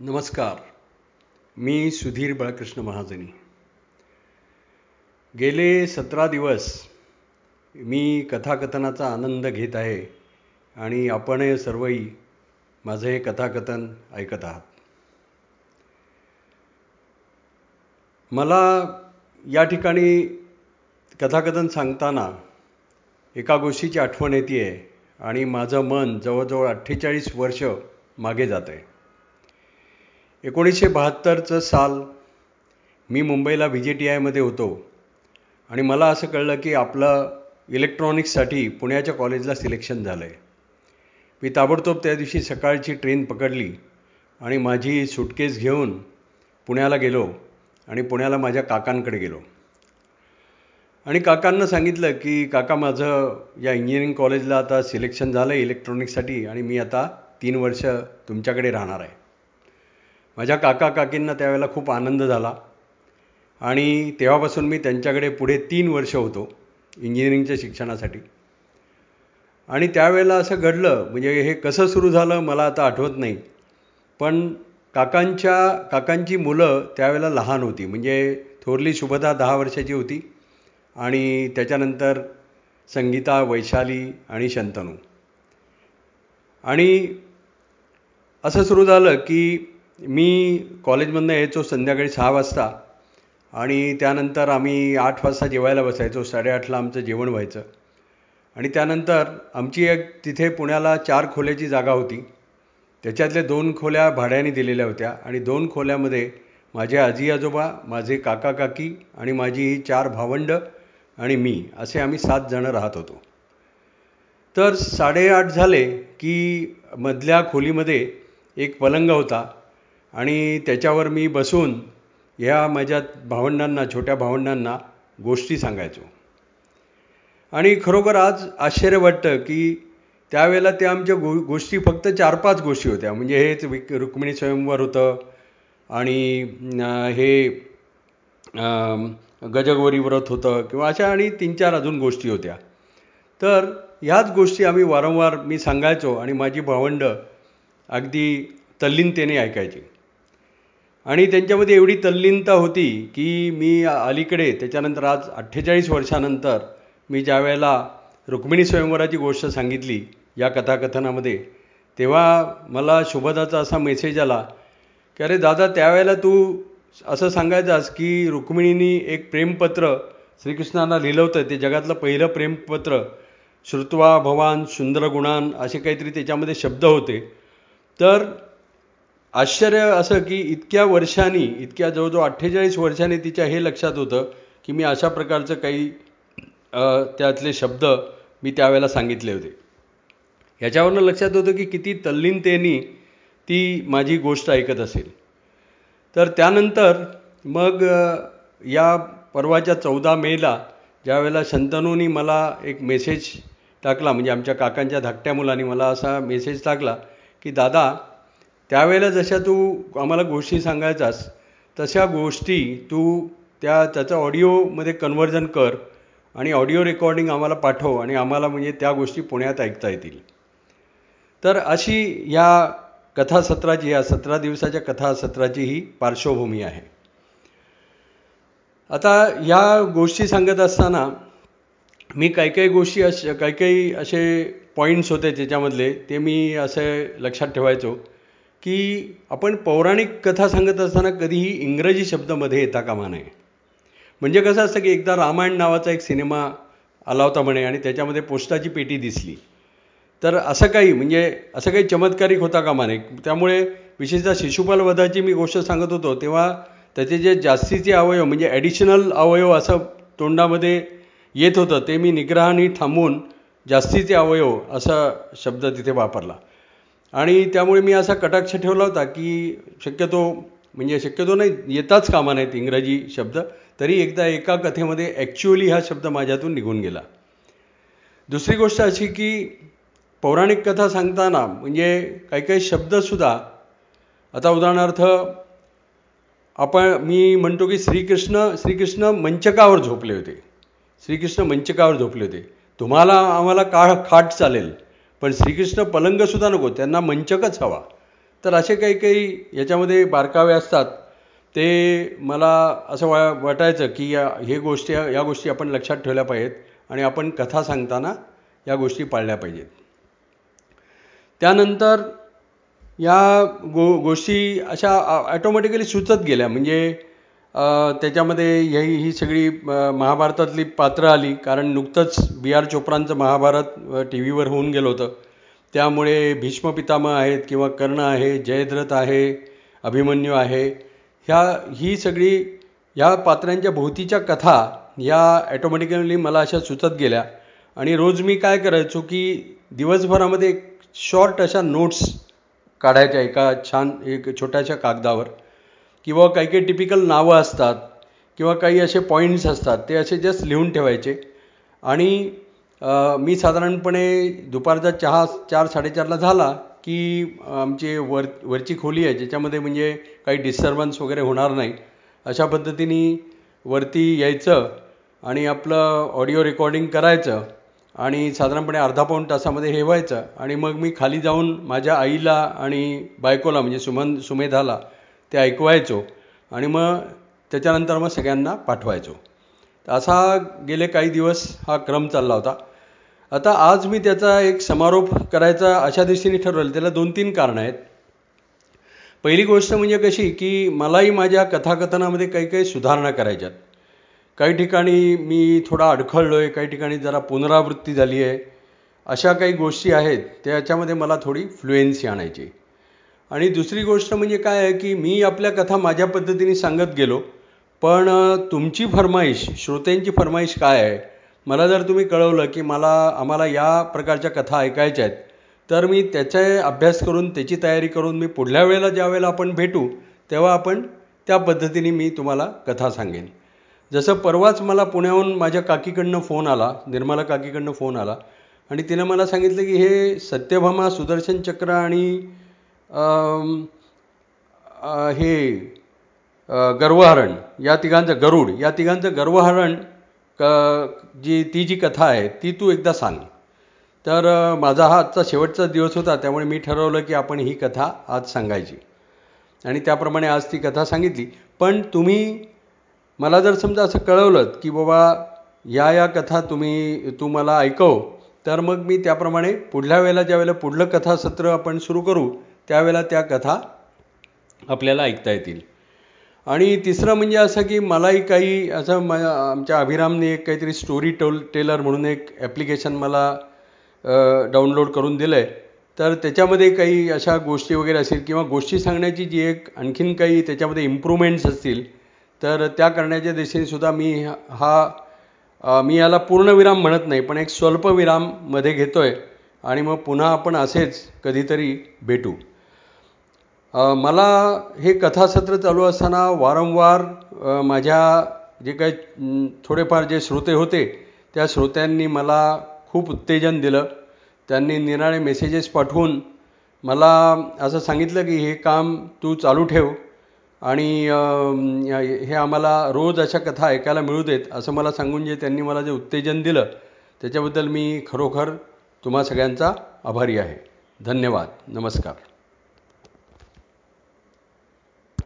नमस्कार. मी सुधीर बाळकृष्ण महाजनी. गेले सतरा दिवस मी कथाकथनाचा आनंद घेत आहे आणि आपण सर्वही माझं हे कथाकथन ऐकत आहात. मला या ठिकाणी कथाकथन सांगताना एका गोष्टीची आठवण येते आहे आणि माझं मन जवळजवळ अठ्ठेचाळीस वर्ष मागे जात आहे एकोणीसशे बहात्तरचं साल मी मुंबईला व्ही जे टी आयमध्ये होतो. आणि मला असं कळलं की आपलं इलेक्ट्रॉनिक्ससाठी पुण्याच्या कॉलेजला सिलेक्शन झालं आहे मी ताबडतोब त्या दिवशी सकाळची ट्रेन पकडली आणि माझी सुटकेस घेऊन पुण्याला गेलो आणि पुण्याला माझ्या काकांकडे गेलो. आणि काकांना सांगितलं की काका माझं या इंजिनिअरिंग कॉलेजला आता सिलेक्शन झालं आहे इलेक्ट्रॉनिक्ससाठी आणि मी आता तीन वर्ष तुमच्याकडे राहणार आहे. माझ्या काका काकींना त्यावेळेला खूप आनंद झाला. आणि तेव्हापासून मी त्यांच्याकडे पुढे तीन वर्ष होतो इंजिनिअरिंगच्या शिक्षणासाठी. आणि त्यावेळेला असं घडलं म्हणजे हे कसं सुरू झालं मला आता आठवत नाही. पण काकांच्या काकांची मुलं त्यावेळेला लहान होती म्हणजे थोरली शुभदा दहा वर्षाची होती आणि त्याच्यानंतर संगीता वैशाली आणि शंतनू. आणि असं सुरू झालं की मी कॉलेजमधनं यायचो संध्याकाळी सहा वाजता आणि त्यानंतर आम्ही आठ वाजता जेवायला बसायचो साडेआठला आमचं जेवण व्हायचं. आणि त्यानंतर आमची एक तिथे पुण्याला चार खोल्याची जागा होती. त्याच्यातल्या दोन खोल्या भाड्याने दिलेल्या होत्या आणि दोन खोल्यामध्ये माझे आजी आजोबा माझे काका काकी आणि माझी ही चार भावंडं आणि मी असे आम्ही सात जणं राहत होतो. तर साडेआठ झाले की मधल्या खोलीमध्ये एक पलंग होता. आणि त्याच्यावर मी बसून ह्या माझ्या भावंडांना छोट्या भावंडांना गोष्टी सांगायचो. आणि खरोखर आज आश्चर्य वाटतं की त्यावेळेला त्या आमच्या गो गोष्टी फक्त चार पाच गोष्टी होत्या. म्हणजे हेच विक रुक्मिणी स्वयंवर होतं आणि हे गजगोरी व्रत होतं किंवा अशा आणि तीन चार अजून गोष्टी होत्या. तर ह्याच गोष्टी आम्ही वारंवार मी सांगायचो आणि माझी भावंडं अगदी तल्लीनतेने ऐकायची. आणि त्यांच्यामध्ये एवढी तल्लीनता होती की मी अलीकडे त्याच्यानंतर आज अठ्ठेचाळीस वर्षानंतर मी ज्या वेळेला रुक्मिणी स्वयंवराची गोष्ट सांगितली या कथाकथनामध्ये तेव्हा मला शुभदाचा असा मेसेज आला की अरे दादा त्यावेळेला तू असं सांगायचास की रुक्मिणीनी एक प्रेमपत्र श्रीकृष्णांना लिहिलं होतं ते जगातलं पहिलं प्रेमपत्र श्रुत्वा भवान सुंदर गुणान असे काहीतरी त्याच्यामध्ये शब्द होते. तर आश्चर्य असं की इतक्या वर्षांनी इतक्या जवळजवळ अठ्ठेचाळीस वर्षांनी तिच्या हे लक्षात होतं की मी अशा प्रकारचं काही त्यातले शब्द मी त्यावेळेला सांगितले होते. ह्याच्यावरनं लक्षात होतं की किती तल्लीनतेनी ती माझी गोष्ट ऐकत असेल. तर त्यानंतर मग या परवाच्या चौदा मेला ज्यावेळेला शंतनूनी मला एक मेसेज टाकला म्हणजे आमच्या काकांच्या धाकट्या मुलांनी मला असा मेसेज टाकला की दादा त्यावेळेला जशा तू आम्हाला गोष्टी सांगायचास तशा गोष्टी तू त्या त्याचं ऑडिओमध्ये कन्वर्जन कर आणि ऑडिओ रेकॉर्डिंग आम्हाला पाठव आणि आम्हाला म्हणजे त्या गोष्टी पुण्यात ऐकता येतील. तर अशी या कथासत्राची या सतरा दिवसाच्या कथासत्राची ही पार्श्वभूमी आहे. आता या गोष्टी सांगत असताना मी काही काही गोष्टी अश काही काही असे पॉईंट्स होते त्याच्यामधले ते मी असे लक्षात ठेवायचो. की आपण पौराणिक कथा सांगत असताना कधीही इंग्रजी शब्दमध्ये येता कामा नये. म्हणजे कसं असतं की एकदा रामायण नावाचा एक सिनेमा आला होता म्हणे आणि त्याच्यामध्ये पोस्टाची पेटी दिसली. तर असं काही म्हणजे असं काही चमत्कारिक होता कामा नये. त्यामुळे विशेषतः शिशुपाल वधाची मी गोष्ट सांगत होतो तेव्हा त्याचे जे जास्तीचे अवयव म्हणजे ॲडिशनल अवयव असं तोंडामध्ये येत होतं ते मी निग्रहाने थांबवून जास्तीचे अवयव असा शब्द तिथे वापरला. आणि त्यामुळे मी असा कटाक्ष ठेवला होता की शक्यतो म्हणजे शक्यतो नाही येताच कामा नाहीत इंग्रजी शब्द तरी एकदा एका कथेमध्ये ॲक्च्युअली हा शब्द माझ्यातून निघून गेला. दुसरी गोष्ट अशी की पौराणिक कथा सांगताना म्हणजे काही काही शब्दसुद्धा आता उदाहरणार्थ आपण मी म्हणतो की श्रीकृष्ण श्रीकृष्ण मंचकावर झोपले होते. श्रीकृष्ण मंचकावर झोपले होते. तुम्हाला आम्हाला का खाट चालेल. पण श्रीकृष्ण पलंगसुद्धा नको त्यांना मंचकच हवा. तर असे काही काही याच्यामध्ये बारकावे असतात. ते मला असं वा वाटायचं की या हे गोष्टी या गोष्टी आपण लक्षात ठेवल्या पाहिजेत आणि आपण कथा सांगताना या गोष्टी पाळल्या पाहिजेत. त्यानंतर या गो गोष्टी अशा ॲटोमॅटिकली सुचत गेल्या. म्हणजे त्याच्यामध्ये ही ही सगळी महाभारतातली पात्रं आली. कारण नुकतंच बी आर चोप्रांचं महाभारत टी व्हीवर होऊन गेलं होतं. त्यामुळे भीष्म पितामह आहेत किंवा कर्ण आहे जयद्रथ आहे अभिमन्यू आहे. ह्या ही सगळी ह्या पात्रांच्या भोवतीच्या कथा ह्या ॲटोमॅटिकली मला अशा सुचत गेल्या. आणि रोज मी काय करायचो की दिवसभरामध्ये शॉर्ट अशा नोट्स काढायच्या एका छान एक छोट्याशा कागदावर. किंवा काही काही टिपिकल नावं असतात किंवा काही असे पॉईंट्स असतात ते असे जस्ट लिहून ठेवायचे. आणि मी साधारणपणे दुपारचा चहा चार साडेचारला झाला की आमची वर वरची खोली आहे ज्याच्यामध्ये म्हणजे काही डिस्टर्बन्स वगैरे होणार नाही. अशा पद्धतीने वरती यायचं आणि आपलं ऑडिओ रेकॉर्डिंग करायचं आणि साधारणपणे अर्धा पाऊण तासामध्ये हे व्हायचं. आणि मग मी खाली जाऊन माझ्या आईला आणि बायकोला म्हणजे सुमन सुमेधाला ते ऐकवायचो आणि मग त्याच्यानंतर मग सगळ्यांना पाठवायचो. असा गेले काही दिवस हा क्रम चालला होता. आता आज मी त्याचा एक समारोप करायचा अशा दिशेने ठरवलं. त्याला दोन तीन कारणं आहेत. पहिली गोष्ट म्हणजे कशी की मलाही माझ्या कथाकथनामध्ये काही काही सुधारणा करायच्यात. काही ठिकाणी मी थोडा अडखळलो आहे काही ठिकाणी जरा पुनरावृत्ती झाली आहे अशा काही गोष्टी आहेत त्याच्यामध्ये मला थोडी फ्लुएन्सी आणायची आणि दुसरी गोष्ट म्हणजे काय आहे की मी आपल्या कथा माझ्या पद्धतीने सांगत गेलो पण तुमची फरमाईश श्रोत्यांची फरमाईश काय आहे? मला जर तुम्ही कळवलं की मला आम्हाला या प्रकारच्या कथा ऐकायच्या आहेत तर मी त्याचा अभ्यास करून त्याची तयारी करून मी पुढल्या वेळेला ज्या वेळेला आपण भेटू तेव्हा आपण त्या पद्धतीने मी तुम्हाला कथा सांगेन. जसं परवाच मला पुण्याहून माझ्या काकीकडनं फोन आला निर्मला काकीकडनं फोन आला आणि तिनं मला सांगितलं की हे सत्यभामा सुदर्शन चक्र आणि हे गर्वहरण या तिघांचं गरुड या तिघांचं गर्वहरण क जी ती जी कथा आहे ती तू एकदा सांग. तर माझा हा आजचा शेवटचा दिवस होता त्यामुळे मी ठरवलं की आपण ही कथा आज सांगायची. आणि त्याप्रमाणे आज ती कथा सांगितली. पण तुम्ही मला जर समजा असं कळवलं की बाबा या या कथा तुम्ही तू मला ऐकव तर मग मी त्याप्रमाणे पुढल्या वेळेला ज्या वेळेला पुढलं कथासत्र आपण सुरू करू त्यावेळेला त्या कथा आपल्याला ऐकता येतील. आणि तिसरं म्हणजे असं की मलाही काही असं म आमच्या अभिरामने एक काहीतरी स्टोरी टोल टेलर म्हणून एक ॲप्लिकेशन मला डाउनलोड करून दिलं आहे तर त्याच्यामध्ये काही अशा गोष्टी वगैरे असतील किंवा गोष्टी सांगण्याची जी एक आणखीन काही त्याच्यामध्ये इम्प्रूव्हमेंट्स असतील तर त्या करण्याच्या दिशेने मी हा मी याला पूर्णविराम म्हणत नाही पण एक स्वल्पविराममध्ये घेतो आहे आणि मग पुन्हा आपण असेच कधीतरी भेटू. मला हे कथासत्र चालू असताना वारंवार माझ्या जे काही थोडेफार जे श्रोते होते त्या श्रोत्यांनी मला खूप उत्तेजन दिलं. त्यांनी निराळे मेसेजेस पाठवून मला असं सांगितलं की हे काम तू चालू ठेव आणि हे आम्हाला रोज अशा कथा ऐकायला मिळू देत असं मला सांगून जे त्यांनी मला जे उत्तेजन दिलं त्याच्याबद्दल मी खरोखर तुम्हा सगळ्यांचा आभारी आहे. धन्यवाद. नमस्कार.